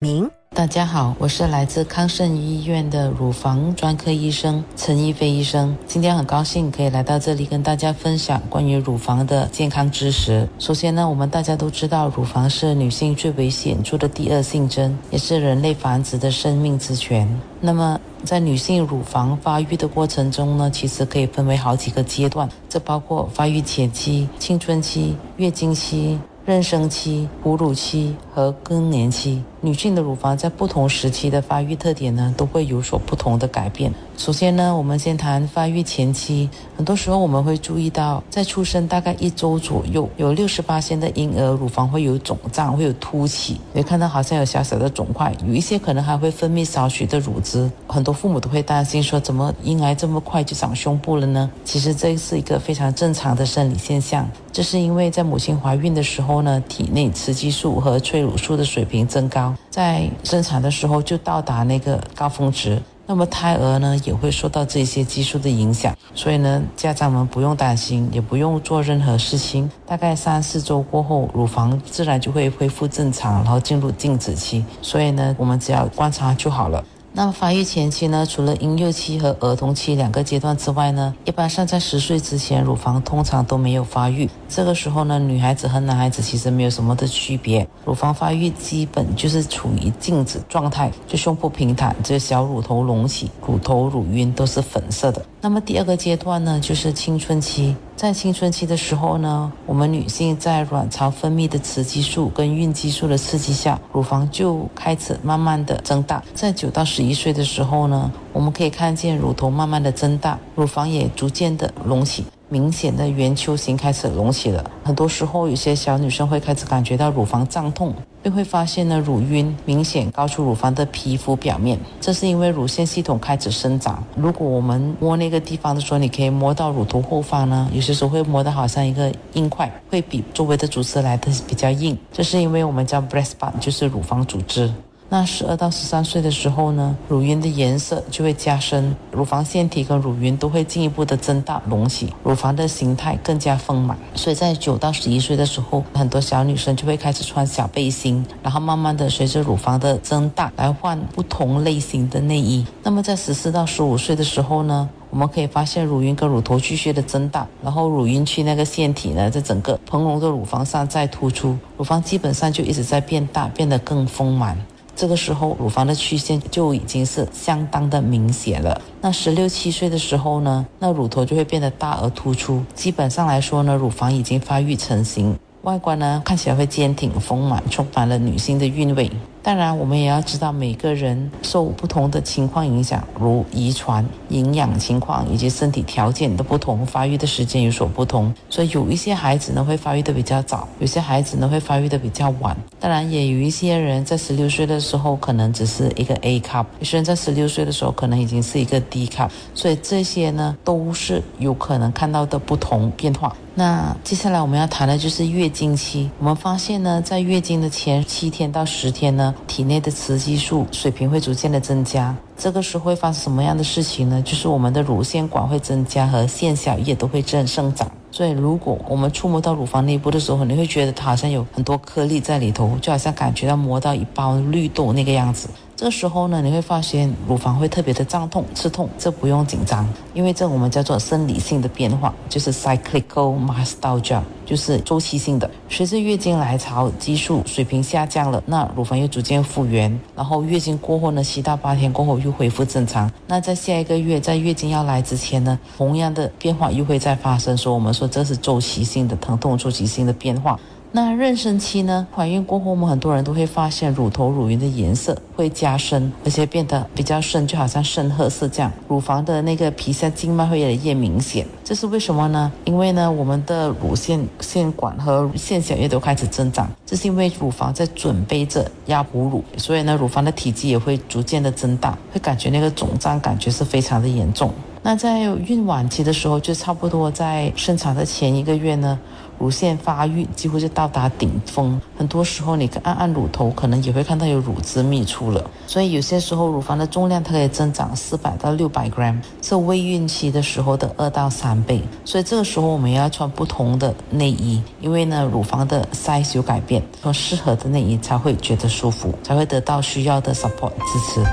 明，大家好，我是来自康盛医院的乳房专科医生陈一飞医生。今天很高兴可以来到这里跟大家分享关于乳房的健康知识。首先呢，我们大家都知道，乳房是女性最为显著的第二性征，也是人类繁殖的生命之泉。那么，在女性乳房发育的过程中呢，其实可以分为好几个阶段，这包括发育前期、青春期、月经期。妊娠期、哺乳期和更年期，女性的乳房在不同时期的发育特点呢，都会有所不同的改变。首先呢，我们先谈发育前期。很多时候我们会注意到，在出生大概一周左右，有六十八的婴儿乳房会有肿胀，会有凸起，会看到好像有小小的肿块，有一些可能还会分泌少许的乳汁。很多父母都会担心说，怎么婴儿这么快就长胸部了呢？其实这是一个非常正常的生理现象，这是因为在母亲怀孕的时候呢，体内雌激素和催乳素的水平增高，在生产的时候就到达那个高峰值。那么胎儿呢也会受到这些激素的影响，所以呢，家长们不用担心，也不用做任何事情。大概三四周过后，乳房自然就会恢复正常，然后进入静止期。所以呢，我们只要观察就好了。那么发育前期呢，除了婴幼期和儿童期两个阶段之外呢，一般上在十岁之前，乳房通常都没有发育。这个时候呢，女孩子和男孩子其实没有什么的区别，乳房发育基本就是处于静止状态，就胸部平坦，只有小乳头隆起，乳头乳晕都是粉色的。那么第二个阶段呢，就是青春期。在青春期的时候呢，我们女性在卵巢分泌的雌激素跟孕激素的刺激下，乳房就开始慢慢的增大。在九到十一岁的时候呢，我们可以看见乳头慢慢的增大，乳房也逐渐的隆起。明显的圆球形开始隆起了，很多时候有些小女生会开始感觉到乳房胀痛，并会发现呢乳晕明显高出乳房的皮肤表面，这是因为乳腺系统开始生长。如果我们摸那个地方的时候，你可以摸到乳头后方呢，有些时候会摸到好像一个硬块，会比周围的组织来的比较硬，这是因为我们叫 breast bud，就是乳房组织。那十二到十三岁的时候呢，乳晕的颜色就会加深，乳房腺体跟乳晕都会进一步的增大隆起，乳房的形态更加丰满。所以在九到十一岁的时候，很多小女生就会开始穿小背心，然后慢慢的随着乳房的增大来换不同类型的内衣。那么在十四到十五岁的时候呢，我们可以发现乳晕跟乳头继续的增大，然后乳晕区那个腺体呢，在整个蓬隆的乳房上再突出，乳房基本上就一直在变大，变得更丰满。这个时候，乳房的曲线就已经是相当的明显了。那十六七岁的时候呢，那乳头就会变得大而突出。基本上来说呢，乳房已经发育成型。外观呢看起来会坚挺丰满，充满了女性的韵味。当然，我们也要知道每个人受不同的情况影响，如遗传、营养情况以及身体条件的不同，发育的时间有所不同。所以有一些孩子呢会发育的比较早，有些孩子呢会发育的比较晚。当然，也有一些人在十六岁的时候可能只是一个 A cup，有些人在十六岁的时候可能已经是一个 D cup。所以这些呢都是有可能看到的不同变化。那接下来我们要谈的就是月经期。我们发现呢，在月经的前七天到十天呢，体内的雌激素水平会逐渐的增加。这个时候会发生什么样的事情呢？就是我们的乳腺管会增加，和腺小叶都会正生长。所以，如果我们触摸到乳房内部的时候，你会觉得它好像有很多颗粒在里头，就好像感觉到摸到一包绿豆那个样子。这个时候呢，你会发现乳房会特别的胀痛、刺痛，这不用紧张，因为这我们叫做生理性的变化，就是 cyclical mastalgia，就是周期性的。随着月经来潮，激素水平下降了，那乳房又逐渐复原，然后月经过后呢，七到八天过后又恢复正常。那在下一个月，在月经要来之前呢，同样的变化又会再发生。说我们说这是周期性的疼痛，周期性的变化。那妊娠期呢？怀孕过后，我们很多人都会发现乳头乳晕的颜色会加深，而且变得比较深，就好像深褐色这样。乳房的那个皮下静脉会越来越明显，这是为什么呢？因为呢，我们的乳腺腺管和腺小叶都开始增长，这是因为乳房在准备着要哺乳，所以呢，乳房的体积也会逐渐的增大，会感觉那个肿胀感觉是非常的严重。那在孕晚期的时候，就差不多在生产的前一个月呢。乳腺发育几乎是到达顶峰，很多时候你按按乳头，可能也会看到有乳汁泌出了。所以有些时候乳房的重量它可以增长四百到六百 gram，是未孕期的时候的二到三倍。所以这个时候我们要穿不同的内衣，因为呢乳房的 size 有改变，穿适合的内衣才会觉得舒服，才会得到需要的 support 支持。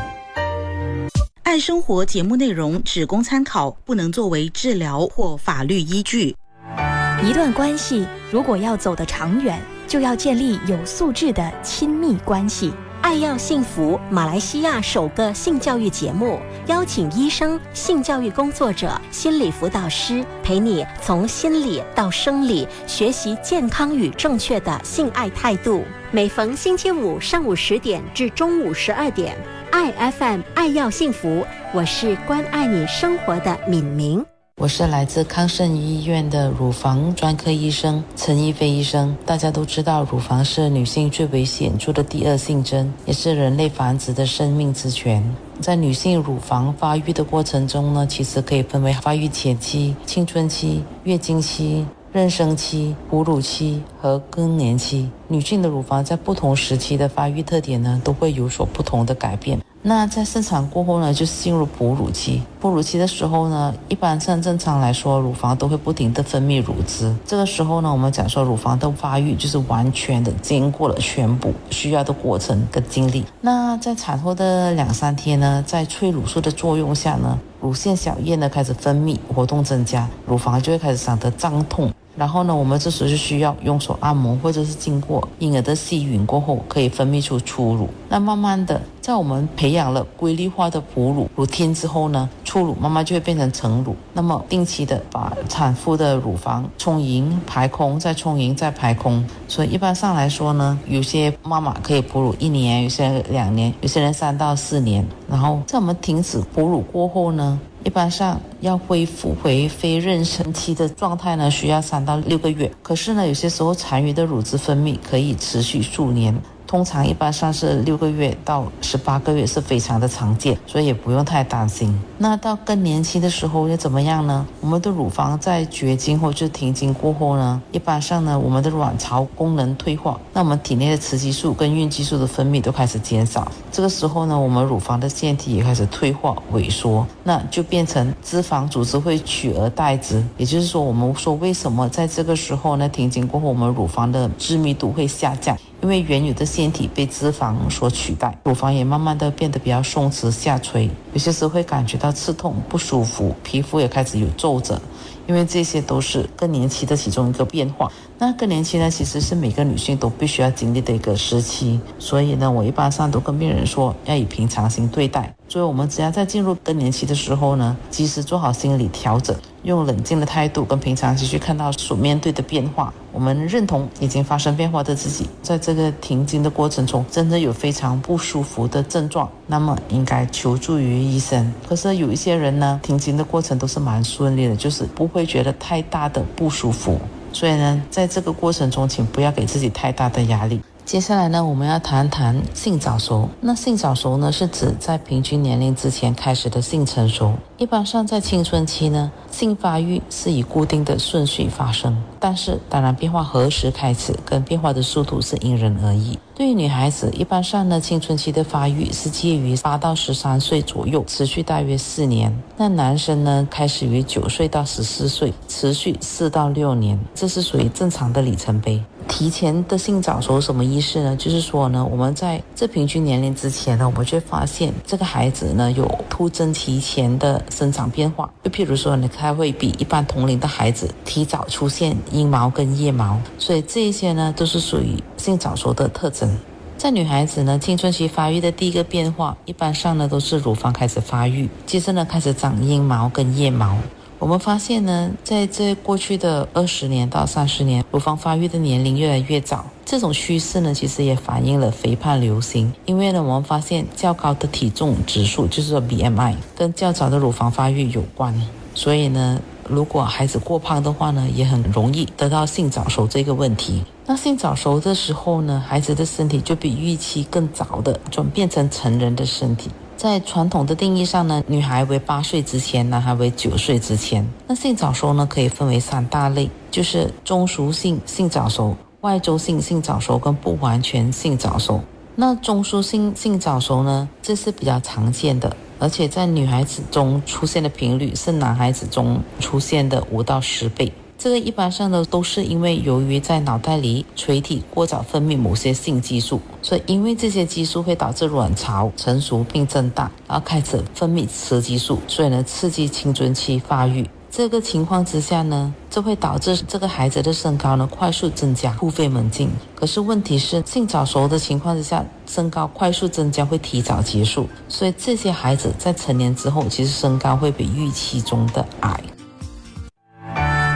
爱生活节目内容只供参考，不能作为治疗或法律依据。一段关系如果要走得长远，就要建立有素质的亲密关系。爱要幸福，马来西亚首个性教育节目，邀请医生、性教育工作者、心理辅导师陪你从心理到生理学习健康与正确的性爱态度。每逢星期五上午十点至中午十二点。爱 FM 爱要幸福，我是关爱你生活的敏明，我是来自康盛医院的乳房专科医生陈一飞医生。大家都知道，乳房是女性最为显著的第二性征，也是人类繁殖的生命之泉。在女性乳房发育的过程中呢，其实可以分为发育前期、青春期、月经期。妊娠期、哺乳期和更年期，女性的乳房在不同时期的发育特点呢，都会有所不同的改变。那在生产过后呢，就是进入哺乳期。哺乳期的时候呢，一般上正常来说，乳房都会不停的分泌乳汁。这个时候呢，我们讲说乳房的发育就是完全的经过了全部需要的过程跟经历。那在产后的两三天呢，在催乳素的作用下呢，乳腺小叶呢开始分泌，活动增加，乳房就会开始长得胀痛。然后呢，我们这时候就需要用手按摩，或者是经过婴儿的吸吮过后，可以分泌出初乳。那慢慢的，在我们培养了规律化的哺乳乳天之后呢，初乳妈妈就会变成成乳。那么定期的把产妇的乳房充盈、排空，再充盈、再排空。所以一般上来说呢，有些妈妈可以哺乳一年，有些人两年，有些人三到四年。然后在我们停止哺乳过后呢？一般上要恢复回非妊娠期的状态呢，需要三到六个月。可是呢，有些时候残余的乳汁分泌可以持续数年。通常一般上是六个月到十八个月是非常的常见，所以也不用太担心。那到更年期的时候又怎么样呢？我们的乳房在绝经或者停经过后呢，一般上呢，我们的卵巢功能退化，那我们体内的雌激素跟孕激素的分泌都开始减少。这个时候呢，我们乳房的腺体也开始退化萎缩，那就变成脂肪组织会取而代之。也就是说，我们说为什么在这个时候呢，停经过后我们乳房的致密度会下降？因为原有的腺体被脂肪所取代，乳房也慢慢的变得比较松弛下垂，有些时候会感觉到刺痛不舒服，皮肤也开始有皱褶。因为这些都是更年期的其中一个变化。那更年期呢，其实是每个女性都必须要经历的一个时期。所以呢，我一般上都跟病人说，要以平常心对待。所以我们只要在进入更年期的时候呢，及时做好心理调整，用冷静的态度跟平常心去看到所面对的变化。我们认同已经发生变化的自己，在这个停经的过程中，真的有非常不舒服的症状，那么应该求助于医生。可是有一些人呢，停经的过程都是蛮顺利的，就是不会觉得太大的不舒服。所以呢，在这个过程中，请不要给自己太大的压力。接下来呢，我们要谈谈性早熟。那性早熟呢，是指在平均年龄之前开始的性成熟。一般上在青春期呢，性发育是以固定的顺序发生，但是当然变化何时开始跟变化的速度是因人而异。对于女孩子，一般上呢，青春期的发育是介于八到十三岁左右，持续大约四年。那男生呢，开始于九岁到十四岁，持续四到六年，这是属于正常的里程碑。提前的性早熟什么意思呢？就是说呢，我们在这平均年龄之前呢，我们就发现这个孩子呢有突增提前的生长变化。就譬如说呢，他会比一般同龄的孩子提早出现阴毛跟腋毛，所以这些呢都是属于性早熟的特征。在女孩子呢，青春期发育的第一个变化，一般上呢都是乳房开始发育，接着呢开始长阴毛跟腋毛。我们发现呢，在这过去的二十年到三十年，乳房发育的年龄越来越早。这种趋势呢，其实也反映了肥胖流行。因为呢，我们发现较高的体重指数，就是说 BMI，跟较早的乳房发育有关。所以呢，如果孩子过胖的话呢，也很容易得到性早熟这个问题。那性早熟的时候呢，孩子的身体就比预期更早的转变成成人的身体。在传统的定义上呢，女孩为八岁之前，男孩为九岁之前。那性早熟呢，可以分为三大类，就是中枢性性早熟、外周性性早熟跟不完全性早熟。那中枢性性早熟呢，这是比较常见的，而且在女孩子中出现的频率是男孩子中出现的五到十倍。这个一般上呢，都是因为由于在脑袋里垂体过早分泌某些性激素，所以因为这些激素会导致卵巢成熟并增大，然后开始分泌雌激素，所以呢刺激青春期发育。这个情况之下呢，这会导致这个孩子的身高呢快速增加，突飞猛进。可是问题是，性早熟的情况之下，身高快速增加会提早结束，所以这些孩子在成年之后，其实身高会比预期中的矮。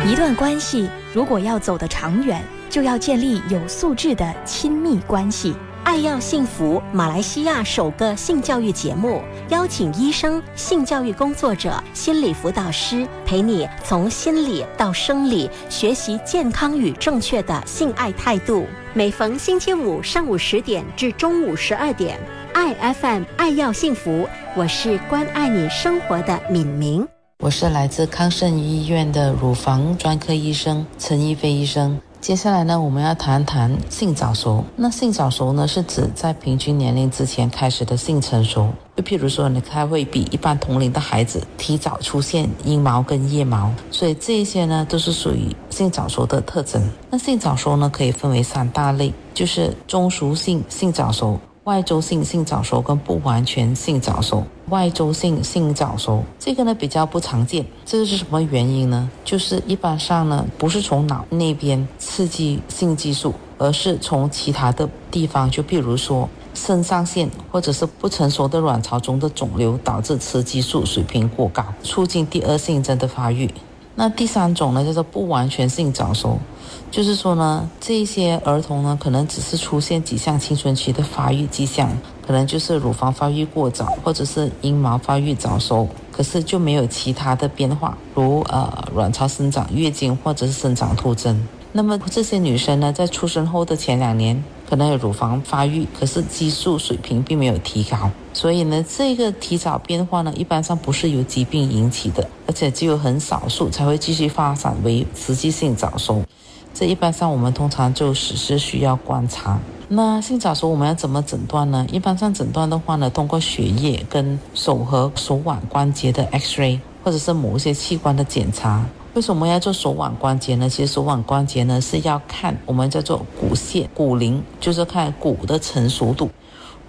一段关系如果要走得长远，就要建立有素质的亲密关系。爱要幸福，马来西亚首个性教育节目，邀请医生、性教育工作者、心理辅导师陪你从心理到生理学习健康与正确的性爱态度。每逢星期五上午十点至中午十二点，爱 FM 爱要幸福，我是关爱你生活的敏明。我是来自康盛医院的乳房专科医生陈一飞医生。接下来呢，我们要谈谈性早熟。那性早熟呢，是指在平均年龄之前开始的性成熟。就譬如说，你，他会比一般同龄的孩子提早出现阴毛跟腋毛，所以这些呢，都是属于性早熟的特征。那性早熟呢，可以分为三大类，就是中枢性性早熟。外周性性早熟跟不完全性早熟，外周性性早熟这个呢比较不常见，这是什么原因呢？就是一般上呢不是从脑那边刺激性激素，而是从其他的地方，就比如说肾上腺或者是不成熟的卵巢中的肿瘤导致雌激素水平过高，促进第二性征的发育。那第三种呢叫做不完全性早熟。就是说呢，这些儿童呢，可能只是出现几项青春期的发育迹象，可能就是乳房发育过早，或者是阴毛发育早熟，可是就没有其他的变化，如呃卵巢生长、月经或者是生长突增。那么这些女生呢，在出生后的前两年，可能有乳房发育，可是激素水平并没有提高，所以呢，这个提早变化呢，一般上不是由疾病引起的，而且只有很少数才会继续发展为雌激性早熟。这一般上我们通常就只是需要观察。那性早熟我们要怎么诊断呢？一般上诊断的话呢，通过血液跟手和手腕关节的 X-ray，或者是某一些器官的检查。为什么要做手腕关节呢？其实手腕关节呢是要看我们叫做骨线骨龄，就是看骨的成熟度。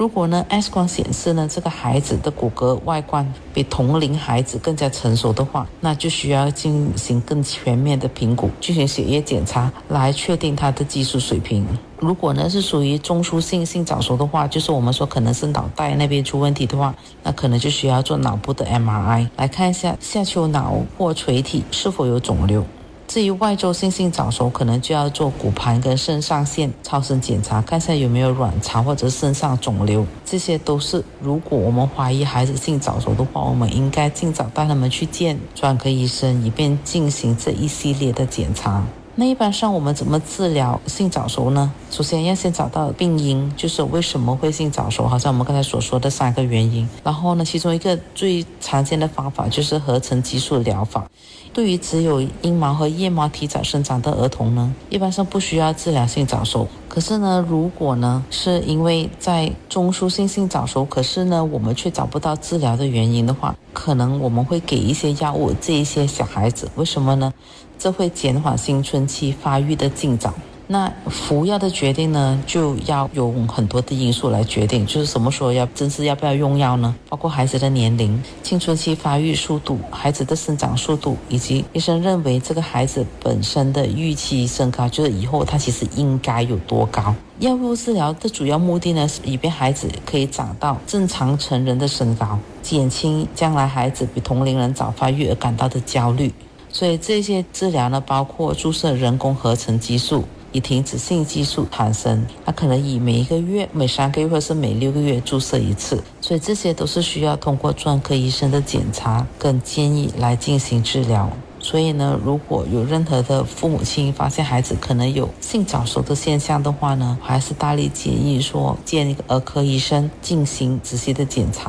如果呢，X 光显示呢，这个孩子的骨骼外观比同龄孩子更加成熟的话，那就需要进行更全面的评估，进行血液检查来确定他的技术水平。如果呢是属于中枢性性早熟的话，就是我们说可能是脑袋那边出问题的话，那可能就需要做脑部的 MRI 来看一下下丘脑或垂体是否有肿瘤。至于外周性性早熟，可能就要做骨盘跟肾上腺超声检查，看一下有没有卵巢或者肾上肿瘤。这些都是如果我们怀疑孩子性早熟的话，我们应该尽早带他们去见专科医生，以便进行这一系列的检查。那一般上我们怎么治疗性早熟呢？首先要先找到病因，就是为什么会性早熟，好像我们刚才所说的三个原因。然后呢，其中一个最常见的方法就是合成激素疗法。对于只有阴毛和腋毛提早生长的儿童呢，一般是不需要治疗性早熟。可是呢，如果呢是因为在中枢性性早熟，可是呢我们却找不到治疗的原因的话，可能我们会给一些药物，这一些小孩子为什么呢？这会减缓青春期发育的进展。那服药的决定呢，就要有很多的因素来决定，就是什么时候要正式要不要用药呢？包括孩子的年龄、青春期发育速度、孩子的生长速度，以及医生认为这个孩子本身的预期身高，就是以后他其实应该有多高。药物治疗的主要目的呢，是以便孩子可以长到正常成人的身高，减轻将来孩子比同龄人早发育而感到的焦虑。所以这些治疗呢，包括注射人工合成激素，以停止性激素产生。那可能以每一个月、每三个月或是每六个月注射一次。所以这些都是需要通过专科医生的检查跟建议来进行治疗。所以呢，如果有任何的父母亲发现孩子可能有性早熟的现象的话呢，还是大力建议说见一个儿科医生进行仔细的检查。